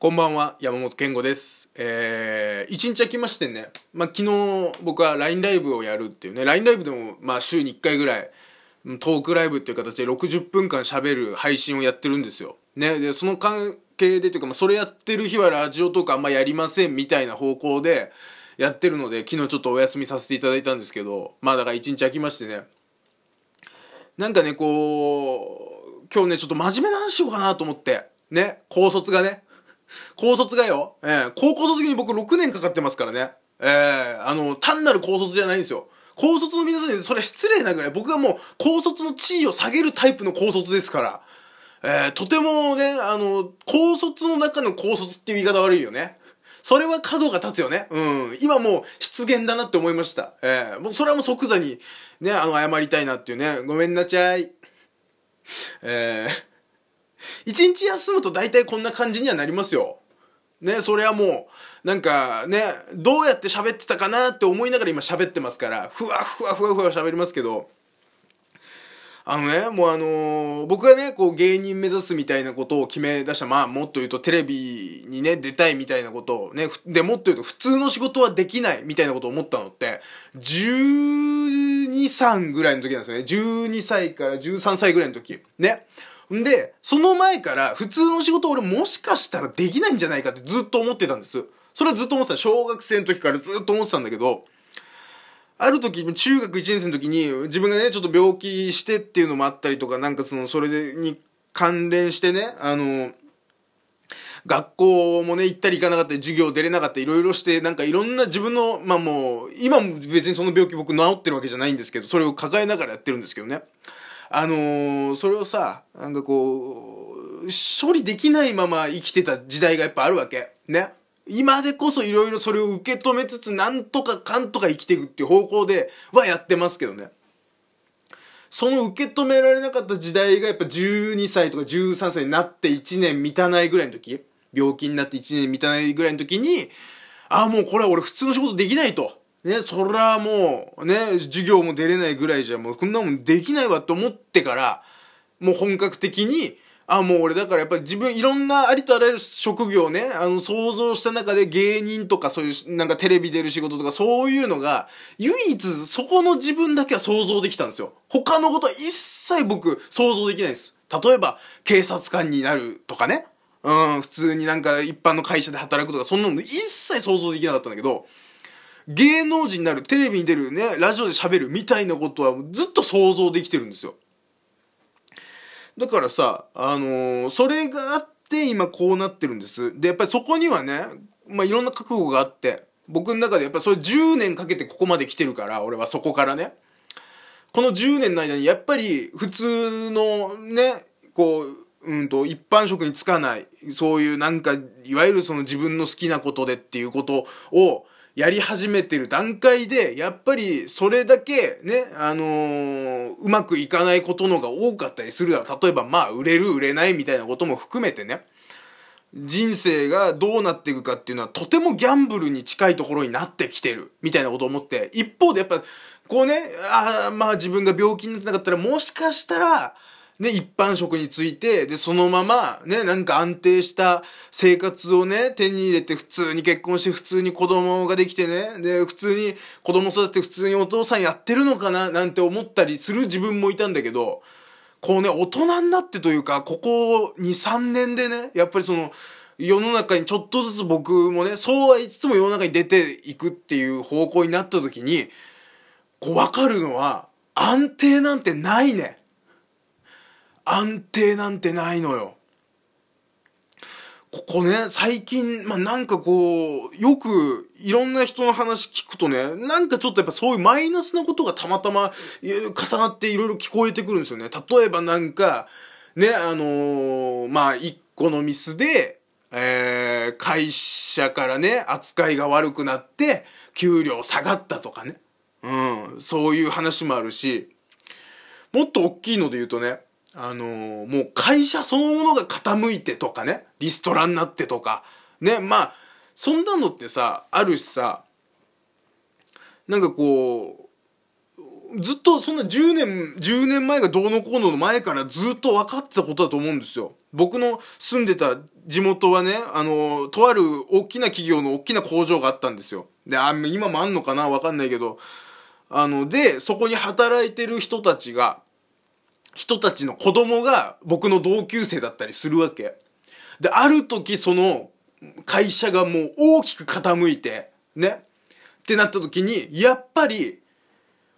こんばんは、山本健吾です。えー、一日空きましてね、まあ、昨日僕は LINE ライブをやるっていうね、LINE ライブでも、まあ、週に1回ぐらい、トークライブっていう形で60分間喋る配信をやってるんですよ。ね、で、その関係でというか、まあ、それやってる日はラジオとかあんまやりませんみたいな方向でやってるので、昨日ちょっとお休みさせていただいたんですけど、まあだから一日空きましてね、なんかね、こう、今日ね、ちょっと真面目な話しようかなと思って、ね、高卒がね、高卒がよ、えー、高校卒業に僕6年かかってますからね。えー、あの、単なる高卒じゃないんですよ。高卒の皆さんにそれ失礼なぐらい、僕はもう高卒の地位を下げるタイプの高卒ですから。えー、とてもね、あの、高卒の中の高卒っていう言い方悪いよね。それは角が立つよね。うん。今もう失言だなって思いました。えー、もうそれはもう即座に、ね、あの、謝りたいなっていうね。ごめんなちゃい。えー、一日休むと大体こんな感じにはなりますよ。ね、それはもう、なんかね、どうやって喋ってたかなって思いながら今喋ってますから、ふわふわふわふわ喋りますけど、あのね、もうあのー僕がね、こう芸人目指すみたいなことを決め出した、まあもっと言うとテレビにね、出たいみたいなことをね、で、もっと言うと普通の仕事はできないみたいなことを思ったのって、12、3ぐらいの時なんですよね。12歳から13歳ぐらいの時。ね。んで、その前から普通の仕事俺もしかしたらできないんじゃないかってずっと思ってたんです。それはずっと思ってた。小学生の時からずっと思ってたんだけど、ある時、中学1年生の時に、自分がね、ちょっと病気してっていうのもあったりとか、なんかその、それに関連してね、あの、学校もね、行ったり行かなかったり、授業出れなかったり、いろいろして、なんかいろんな自分の、まあもう、今も別にその病気僕治ってるわけじゃないんですけど、それを抱えながらやってるんですけどね。あのーそれをさ、なんかこう、処理できないまま生きてた時代がやっぱあるわけ。ね。今でこそいろいろそれを受け止めつつ、なんとかかんとか生きていくっていう方向ではやってますけどね。その受け止められなかった時代がやっぱ12歳とか13歳になって1年満たないぐらいの時、病気になって1年満たないぐらいの時に、ああ、もうこれは俺普通の仕事できないと。ね、そりゃもう、ね、授業も出れないぐらいじゃもうこんなもんできないわって思ってから、もう本格的に、あ、もう俺だからやっぱり自分いろんなありとあらゆる職業ね、あの想像した中で芸人とかそういうなんかテレビ出る仕事とかそういうのが、唯一そこの自分だけは想像できたんですよ。他のことは一切僕想像できないです。例えば警察官になるとかね。うん、普通になんか一般の会社で働くとかそんなの一切想像できなかったんだけど、芸能人になる、テレビに出るね、ラジオで喋るみたいなことはずっと想像できてるんですよ。だからさ、あのーそれがあって今こうなってるんです。で、やっぱりそこにはね、まあ、いろんな覚悟があって、僕の中でやっぱりそれ10年かけてここまで来てるから、俺はそこからね。この10年の間にやっぱり普通のね、こう、うんと、一般職に就かない、そういうなんか、いわゆるその自分の好きなことでっていうことをやり始めてる段階で、やっぱりそれだけね、あのーうまくいかないことのが多かったりするだろう。例えばまあ、売れる売れないみたいなことも含めてね、人生がどうなっていくかっていうのはとてもギャンブルに近いところになってきてる。みたいなことを思って。一方でやっぱこうねああまあ自分が病気になってなかったらもしかしたらね一般職についてでそのままねなんか安定した生活をね手に入れて普通に結婚して普通に子供ができてねで普通に子供育てて普通にお父さんやってるのかななんて思ったりする自分もいたんだけどこうね、大人になってというか、ここ2、3年でね、やっぱりその、世の中にちょっとずつ僕もね、そうは言いつつも世の中に出ていくっていう方向になった時に、こう分かるのは、安定なんてないね。安定なんてないのよ。ここね、最近、まあ、なんかこう、よくいろんな人の話聞くとね、なんかちょっとやっぱそういうマイナスなことがたまたま重なっていろいろ聞こえてくるんですよね。例えばなんか、ね、あのーまあ、一個のミスで、えー、会社からね、扱いが悪くなって、給料下がったとかね。うん、そういう話もあるし、もっと大きいので言うとね、あのーもう会社そのものが傾いてとかね、リストラになってとか、ね、まあ、そんなのってさ、あるしさ、なんかこうずっとそんな10年、10年前がどうのこうのの前からずっと分かってたことだと思うんですよ。僕の住んでた地元はね、あの、とある大きな企業の大きな工場があったんですよ。で、あ、今もあんのかな？わかんないけど、あの、で、そこに働いてる人たちが、人たちの子供が僕の同級生だったりするわけ。で、ある時その会社がもう大きく傾いて、ね。ってなった時に、やっぱり、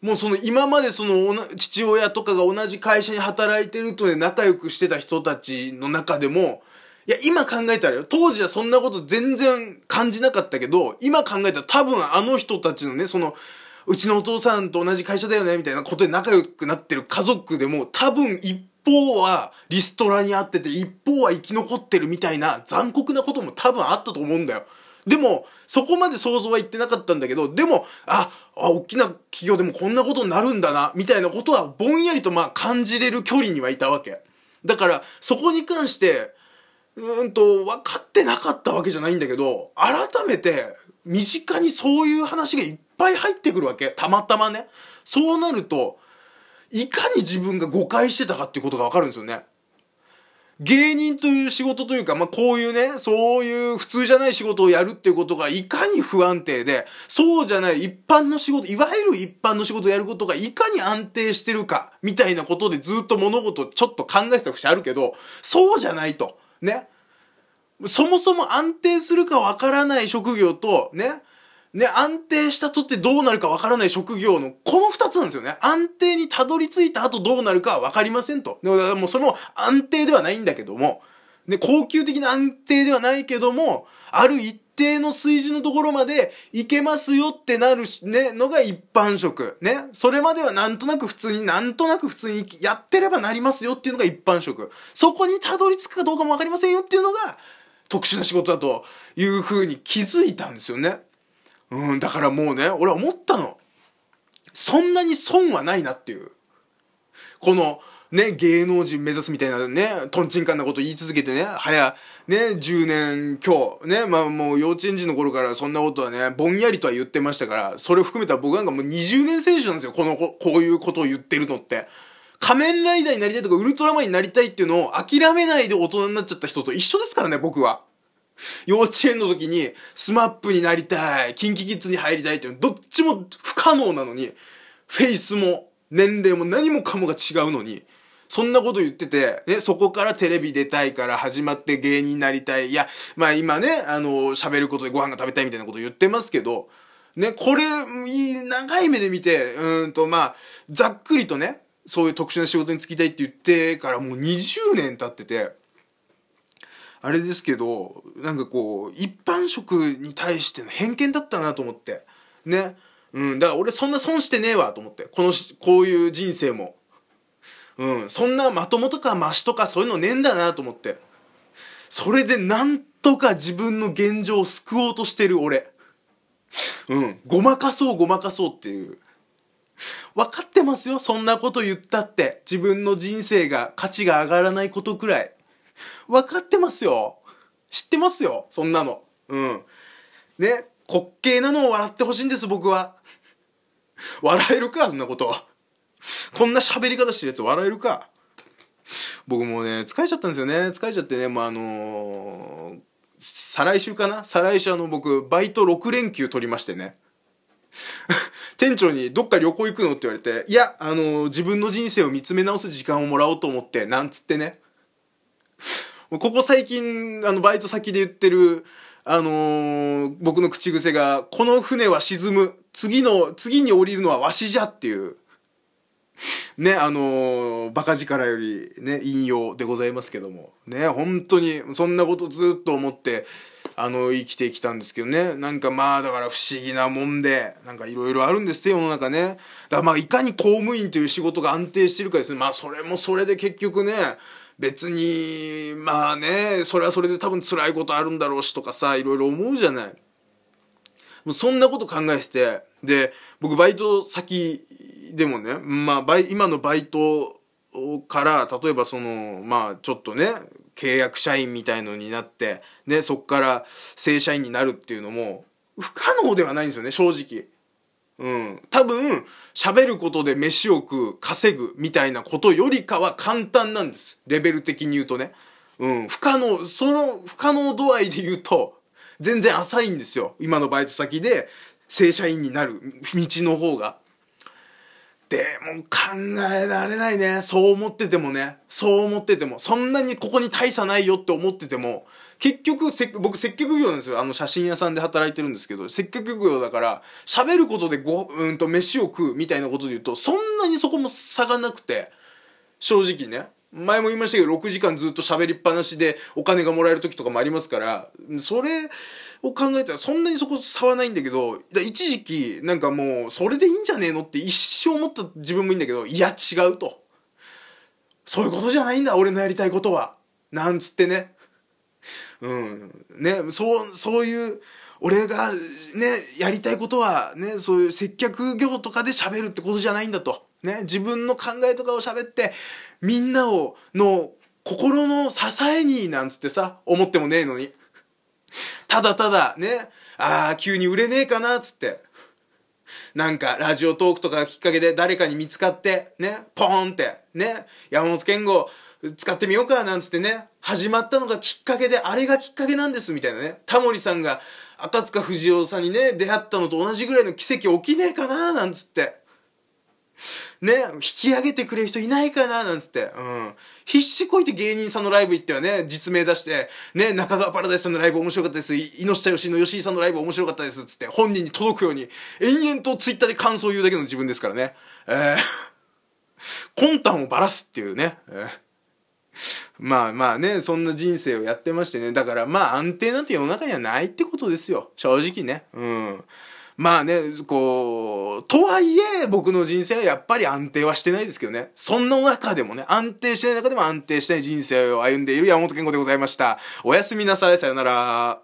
もうその今までその父親とかが同じ会社に働いてるとで仲良くしてた人たちの中でも、いや、今考えたらよ、当時はそんなこと全然感じなかったけど、今考えたら多分あの人たちのね、その、うちのお父さんと同じ会社だよね、みたいなことで仲良くなってる家族でも、多分一方はリストラにあってて、一方は生き残ってるみたいな残酷なことも多分あったと思うんだよ。でも、そこまで想像は言ってなかったんだけど、でも、あ、あ、大きな企業でもこんなことになるんだな、みたいなことはぼんやりとまあ感じれる距離にはいたわけ。だから、そこに関して、うんと、分かってなかったわけじゃないんだけど、改めて、身近にそういう話がいっぱい入ってくるわけ。たまたまね。そうなると、いかに自分が誤解してたかっていうことがわかるんですよね。芸人という仕事というか、まあ、こういうね、そういう普通じゃない仕事をやるっていうことがいかに不安定で、そうじゃない一般の仕事、いわゆる一般の仕事をやることがいかに安定してるか、みたいなことでずっと物事ちょっと考えてた節あるけど、そうじゃないと。ね。そもそも安定するかわからない職業と、ね、ね、安定したとってどうなるかわからない職業の、この二つなんですよね。安定にたどり着いた後どうなるかはわかりませんと。でも、もうそれも安定ではないんだけども、ね、高級的な安定ではないけども、ある一定の水準のところまでいけますよってなるね、のが一般職。ね。それまではなんとなく普通に、なんとなく普通にやってればなりますよっていうのが一般職。そこにたどり着くかどうかもわかりませんよっていうのが特殊な仕事だというふうに気づいたんですよね。うん、だからもうね、俺は思ったの。そんなに損はないなっていう。この、ね、芸能人目指すみたいなね、トンチンカンなこと言い続けてね、早、ね、10年今日、ね、まあもう幼稚園児の頃からそんなことはね、ぼんやりとは言ってましたから、それを含めた僕なんかもう20年選手なんですよ、この、こういうことを言ってるのって。仮面ライダーになりたいとかウルトラマンになりたいっていうのを諦めないで大人になっちゃった人と一緒ですからね、僕は。幼稚園の時に、スマップになりたい、キンキキッズに入りたいっていう、どっちも不可能なのに、フェイスも、年齢も何もかもが違うのに、そんなこと言ってて、ね、そこからテレビ出たいから始まって芸人になりたい。いや、まあ今ね、あの、喋ることでご飯が食べたいみたいなこと言ってますけど、ね、これ、長い目で見て、うんと、まあ、ざっくりとね、そういう特殊な仕事に就きたいって言ってからもう20年経ってて、あれですけど、なんかこう、一般職に対しての偏見だったなと思って。ね。うん、だから俺そんな損してねえわと思って。このしこういう人生も。うん、そんなまともとかマシとかそういうのねえんだなと思って。それでなんとか自分の現状を救おうとしてる俺。うん、ごまかそうごまかそうっていう。分かってますよ。そんなこと言ったって。自分の人生が価値が上がらないことくらい。分かってますよ。知ってますよ。そんなの。うん。ね。滑稽なのを笑ってほしいんです、僕は。笑えるか、そんなこと。こんな喋り方してるやつ笑えるか。僕もね、疲れちゃったんですよね。疲れちゃってね、もうあのー、再来週かな再来週あの僕、バイト6連休取りましてね。店長にどっか旅行行くの？って言われて、いや、あの、自分の人生を見つめ直す時間をもらおうと思って、なんつってね。ここ最近、あの、バイト先で言ってる、あのー、僕の口癖が、この船は沈む。次の、次に降りるのはわしじゃっていう。ね、あのー、バカ力よりね、引用でございますけども。ね、本当に、そんなことずっと思って、あの、生きてきたんですけどね。なんかまあ、だから不思議なもんで、なんかいろいろあるんですって、世の中ね。だからまあ、いかに公務員という仕事が安定してるかですね。まあ、それもそれで結局ね、別に、まあね、それはそれで多分辛いことあるんだろうしとかさ、いろいろ思うじゃない。もうそんなこと考えてて、で、僕バイト先でもね、まあバイ、今のバイトから、例えばその、まあちょっとね、契約社員みたいのになって、ね、そっから正社員になるっていうのも、不可能ではないんですよね、正直。うん。多分、喋ることで飯を食う、稼ぐ、みたいなことよりかは簡単なんです。レベル的に言うとね。うん。不可能、その不可能度合いで言うと、全然浅いんですよ。今のバイト先で、正社員になる道の方が。でも考えられないね。そう思っててもね。そう思ってても。そんなにここに大差ないよって思ってても、結局、僕接客業なんですよ。あの写真屋さんで働いてるんですけど、接客業だから、喋ることでご、うんと飯を食うみたいなことで言うと、そんなにそこも差がなくて、正直ね。前も言いましたけど、6時間ずっと喋りっぱなしでお金がもらえる時とかもありますから、それを考えたらそんなにそこ差はないんだけど、一時期なんかもうそれでいいんじゃねえのって一生思った自分もいいんだけど、いや違うと。そういうことじゃないんだ、俺のやりたいことは。なんつってね。うん。ね、そう、そういう、俺がね、やりたいことはね、そういう接客業とかで喋るってことじゃないんだと。ね、自分の考えとかを喋って、みんなを、の心の支えに、なんつってさ、思ってもねえのに。ただただね、ああ、急に売れねえかな、つって。なんか、ラジオトークとかがきっかけで誰かに見つかって、ね、ポーンって、ね、山本健吾、使ってみようか、なんつってね、始まったのがきっかけで、あれがきっかけなんです、みたいなね。タモリさんが、赤塚不二夫さんにね、出会ったのと同じぐらいの奇跡起きねえかな、なんつって。ね、引き上げてくれる人いないかななんつって。うん。必死こいて芸人さんのライブ行ってはね、実名出して、ね、中川パラダイスさんのライブ面白かったです。猪下義の吉井さんのライブ面白かったです。つって、本人に届くように、延々とツイッターで感想を言うだけの自分ですからね。えー、魂胆をばらすっていうね。えーまあまあね、そんな人生をやってましてね。だからまあ安定なんて世の中にはないってことですよ。正直ね。うん。まあね、こう、とはいえ、僕の人生はやっぱり安定はしてないですけどね。そんな中でもね、安定してない中でも安定してない人生を歩んでいる山本健吾でございました。おやすみなさい、さよなら。